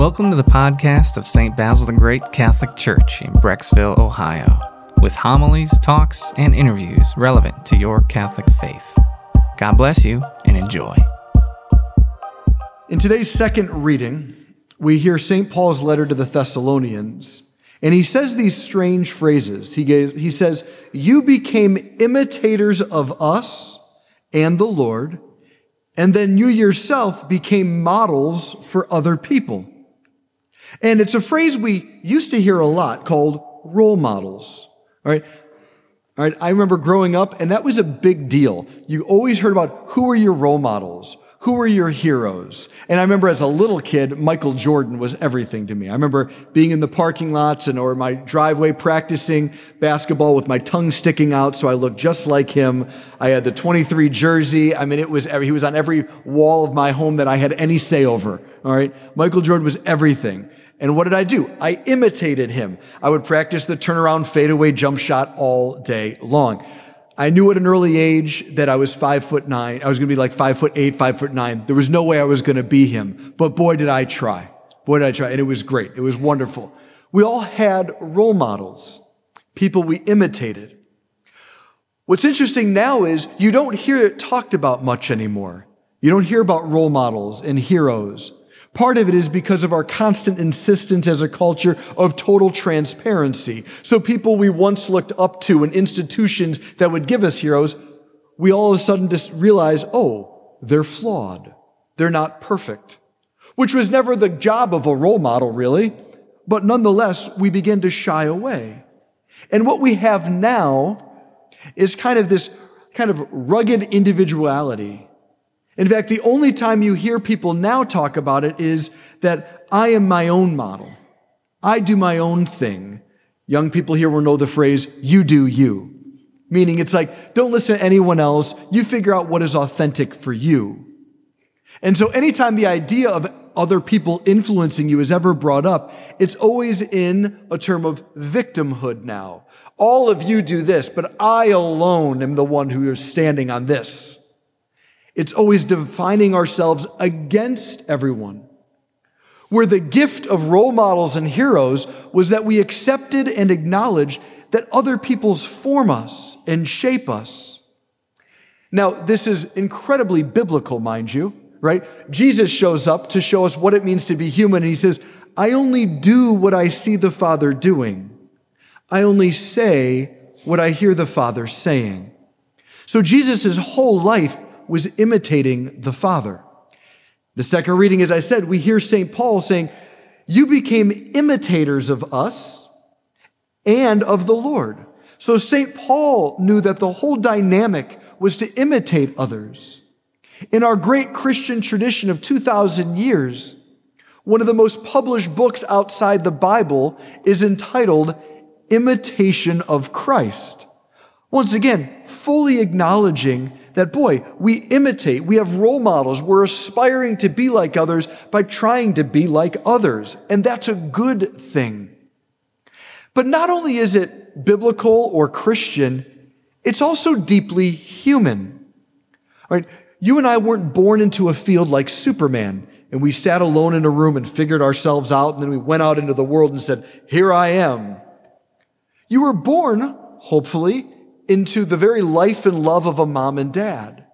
Welcome to the podcast of St. Basil the Great Catholic Church in Brecksville, Ohio, with homilies, talks, and interviews relevant to your Catholic faith. God bless you and enjoy. In today's second reading, we hear St. Paul's letter to the Thessalonians, and he says these strange phrases. He, gave, he says, You became imitators of us and the Lord, and then you yourself became models for other people. And it's a phrase we used to hear a lot called role models. All right. All right. I remember growing up, and that was a big deal. You always heard about who are your role models? Who are your heroes? And I remember as a little kid, Michael Jordan was everything to me. I remember being in the parking lots and or my driveway practicing basketball with my tongue sticking out so I looked just like him. I had the 23 jersey. I mean, it was, he was on every wall of my home that I had any say over. All right. Michael Jordan was everything. And what did I do? I imitated him. I would practice the turnaround fadeaway jump shot all day long. I knew at an early age that I was five foot nine. I was going to be like five foot eight, five foot nine. There was no way I was going to be him. But boy, did I try. Boy, did I try. And it was great. It was wonderful. We all had role models, people we imitated. What's interesting now is you don't hear it talked about much anymore. You don't hear about role models and heroes. Part of it is because of our constant insistence as a culture of total transparency. So people we once looked up to and institutions that would give us heroes, we all of a sudden just realize, oh, they're flawed. They're not perfect. Which was never the job of a role model, really. But nonetheless, we begin to shy away. And what we have now is kind of this kind of rugged individuality in fact, the only time you hear people now talk about it is that I am my own model. I do my own thing. Young people here will know the phrase, you do you. Meaning it's like, don't listen to anyone else. You figure out what is authentic for you. And so anytime the idea of other people influencing you is ever brought up, it's always in a term of victimhood now. All of you do this, but I alone am the one who is standing on this. It's always defining ourselves against everyone. Where the gift of role models and heroes was that we accepted and acknowledged that other people's form us and shape us. Now, this is incredibly biblical, mind you, right? Jesus shows up to show us what it means to be human, and he says, I only do what I see the Father doing. I only say what I hear the Father saying. So Jesus' whole life was imitating the Father. The second reading, as I said, we hear St. Paul saying, You became imitators of us and of the Lord. So St. Paul knew that the whole dynamic was to imitate others. In our great Christian tradition of 2,000 years, one of the most published books outside the Bible is entitled Imitation of Christ. Once again, fully acknowledging that, boy, we imitate, we have role models, we're aspiring to be like others by trying to be like others. And that's a good thing. But not only is it biblical or Christian, it's also deeply human. Right? You and I weren't born into a field like Superman, and we sat alone in a room and figured ourselves out, and then we went out into the world and said, Here I am. You were born, hopefully, into the very life and love of a mom and dad.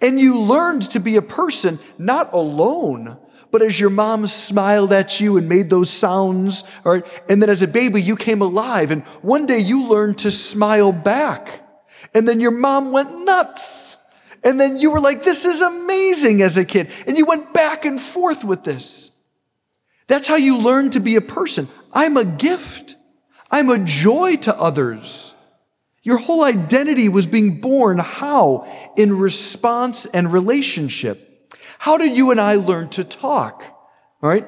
And you learned to be a person not alone, but as your mom smiled at you and made those sounds, or, and then as a baby you came alive, and one day you learned to smile back. And then your mom went nuts. And then you were like, this is amazing as a kid. And you went back and forth with this. That's how you learn to be a person. I'm a gift. I'm a joy to others. Your whole identity was being born how? In response and relationship. How did you and I learn to talk? All right?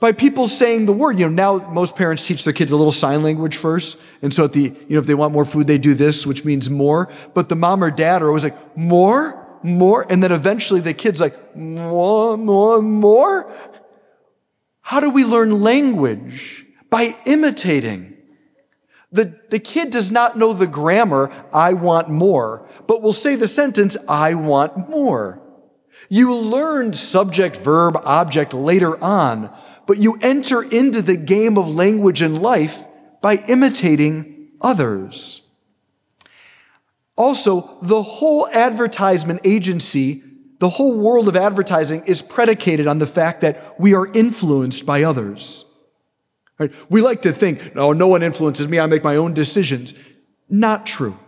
By people saying the word. You know, now most parents teach their kids a little sign language first. And so at the, you know, if they want more food, they do this, which means more. But the mom or dad are always like, more, more. And then eventually the kid's like, more, more, more. How do we learn language? By imitating. The, the kid does not know the grammar, I want more, but will say the sentence, I want more. You learned subject, verb, object later on, but you enter into the game of language and life by imitating others. Also, the whole advertisement agency, the whole world of advertising is predicated on the fact that we are influenced by others. Right? We like to think, no, no one influences me. I make my own decisions. Not true.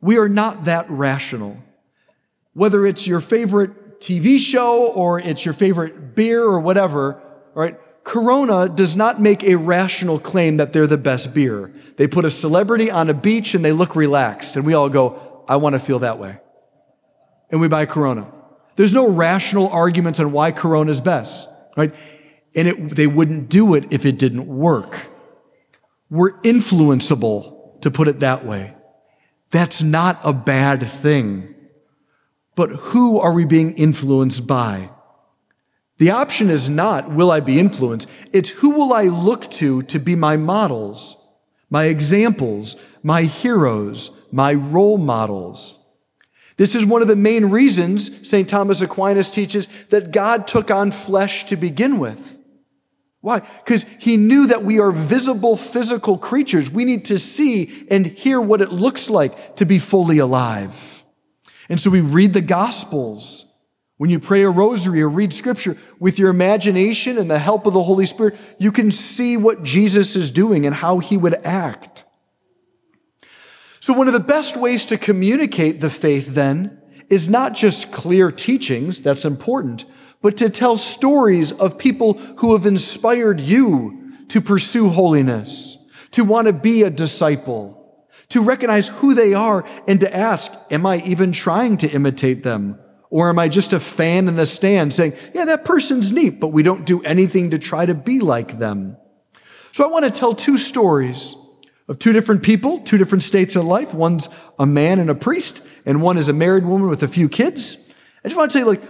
We are not that rational. Whether it's your favorite TV show or it's your favorite beer or whatever, right? Corona does not make a rational claim that they're the best beer. They put a celebrity on a beach and they look relaxed and we all go, I want to feel that way. And we buy Corona. There's no rational arguments on why Corona is best, right? And it, they wouldn't do it if it didn't work. We're influenceable, to put it that way. That's not a bad thing. But who are we being influenced by? The option is not, will I be influenced? It's who will I look to to be my models, my examples, my heroes, my role models. This is one of the main reasons St. Thomas Aquinas teaches that God took on flesh to begin with. Why? Because he knew that we are visible physical creatures. We need to see and hear what it looks like to be fully alive. And so we read the Gospels. When you pray a rosary or read scripture with your imagination and the help of the Holy Spirit, you can see what Jesus is doing and how he would act. So, one of the best ways to communicate the faith then is not just clear teachings, that's important, but to tell stories of people who have inspired you to pursue holiness, to want to be a disciple, to recognize who they are and to ask, am I even trying to imitate them? Or am I just a fan in the stand saying, yeah, that person's neat, but we don't do anything to try to be like them? So I want to tell two stories of two different people, two different states of life. One's a man and a priest, and one is a married woman with a few kids. I just want to say, like,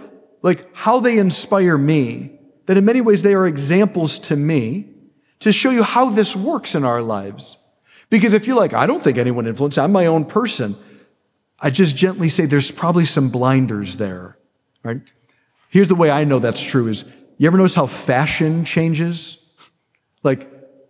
like how they inspire me, that in many ways they are examples to me to show you how this works in our lives. Because if you're like, I don't think anyone influenced, I'm my own person, I just gently say there's probably some blinders there, right? Here's the way I know that's true is you ever notice how fashion changes? Like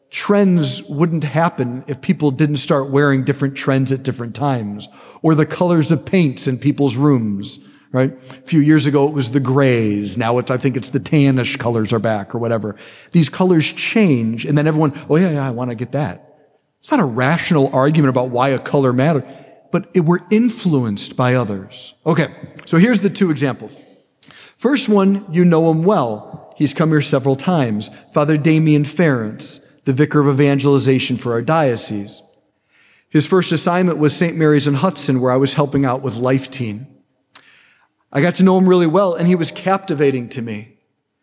trends wouldn't happen if people didn't start wearing different trends at different times or the colors of paints in people's rooms right? A few years ago, it was the grays. Now it's, I think it's the tannish colors are back or whatever. These colors change and then everyone, oh yeah, yeah, I want to get that. It's not a rational argument about why a color matters, but it, we're influenced by others. Okay. So here's the two examples. First one, you know him well. He's come here several times. Father Damian Ference, the vicar of evangelization for our diocese. His first assignment was St. Mary's in Hudson, where I was helping out with Life Teen. I got to know him really well, and he was captivating to me.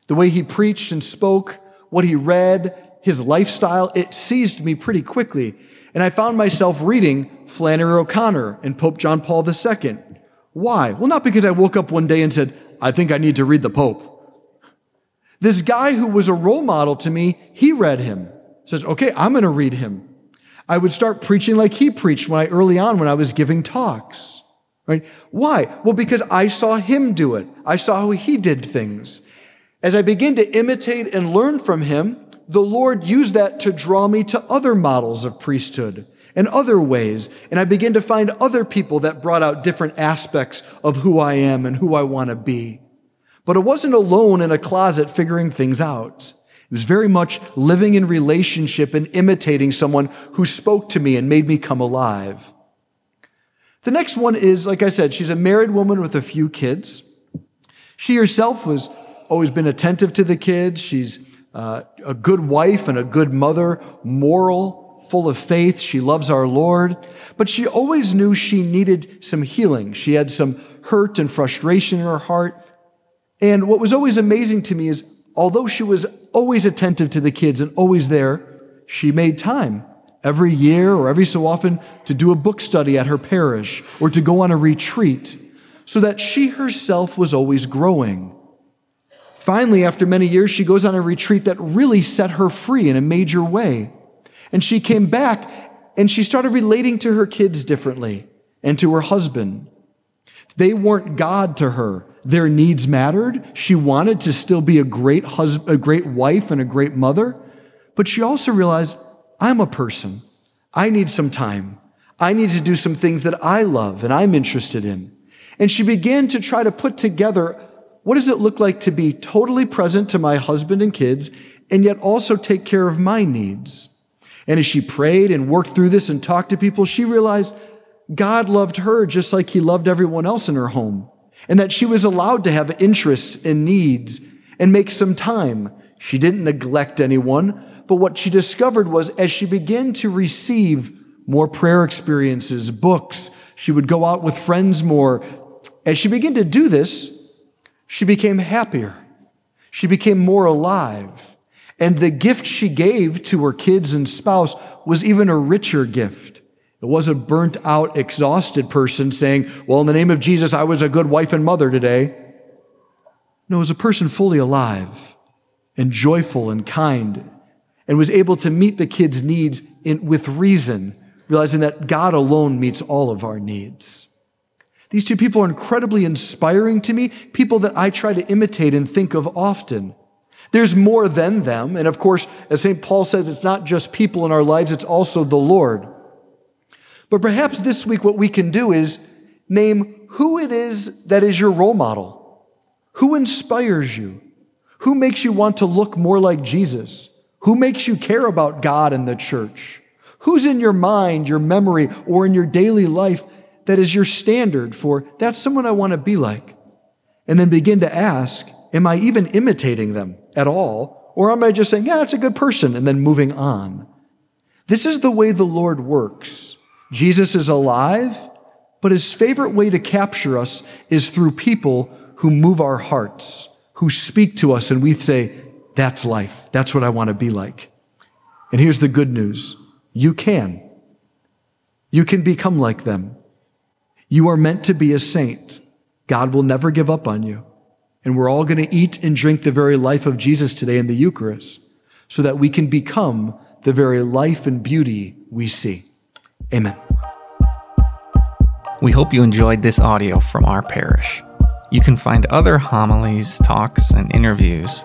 The way he preached and spoke, what he read, his lifestyle, it seized me pretty quickly. And I found myself reading Flannery O'Connor and Pope John Paul II. Why? Well, not because I woke up one day and said, I think I need to read the Pope. This guy who was a role model to me, he read him. Says, okay, I'm going to read him. I would start preaching like he preached when I early on when I was giving talks. Right? Why? Well, because I saw him do it. I saw how he did things. As I began to imitate and learn from him, the Lord used that to draw me to other models of priesthood and other ways. And I began to find other people that brought out different aspects of who I am and who I want to be. But it wasn't alone in a closet figuring things out. It was very much living in relationship and imitating someone who spoke to me and made me come alive. The next one is, like I said, she's a married woman with a few kids. She herself has always been attentive to the kids. She's uh, a good wife and a good mother, moral, full of faith. She loves our Lord. But she always knew she needed some healing. She had some hurt and frustration in her heart. And what was always amazing to me is, although she was always attentive to the kids and always there, she made time every year or every so often to do a book study at her parish or to go on a retreat so that she herself was always growing. Finally, after many years, she goes on a retreat that really set her free in a major way. And she came back and she started relating to her kids differently and to her husband. They weren't God to her. Their needs mattered. She wanted to still be a great husband, a great wife and a great mother. But she also realized, I'm a person. I need some time. I need to do some things that I love and I'm interested in. And she began to try to put together what does it look like to be totally present to my husband and kids and yet also take care of my needs? And as she prayed and worked through this and talked to people, she realized God loved her just like he loved everyone else in her home and that she was allowed to have interests and needs and make some time. She didn't neglect anyone, but what she discovered was as she began to receive more prayer experiences, books, she would go out with friends more. As she began to do this, she became happier. She became more alive. And the gift she gave to her kids and spouse was even a richer gift. It was a burnt out, exhausted person saying, Well, in the name of Jesus, I was a good wife and mother today. No, it was a person fully alive and joyful and kind and was able to meet the kids' needs in, with reason, realizing that God alone meets all of our needs. These two people are incredibly inspiring to me, people that I try to imitate and think of often. There's more than them. And of course, as St. Paul says, it's not just people in our lives, it's also the Lord. But perhaps this week, what we can do is name who it is that is your role model. Who inspires you? Who makes you want to look more like Jesus? Who makes you care about God and the church? Who's in your mind, your memory, or in your daily life that is your standard for that's someone I want to be like? And then begin to ask, am I even imitating them at all? Or am I just saying, yeah, that's a good person, and then moving on? This is the way the Lord works. Jesus is alive, but his favorite way to capture us is through people who move our hearts, who speak to us, and we say, that's life. That's what I want to be like. And here's the good news. You can. You can become like them. You are meant to be a saint. God will never give up on you. And we're all going to eat and drink the very life of Jesus today in the Eucharist so that we can become the very life and beauty we see. Amen. We hope you enjoyed this audio from our parish. You can find other homilies, talks, and interviews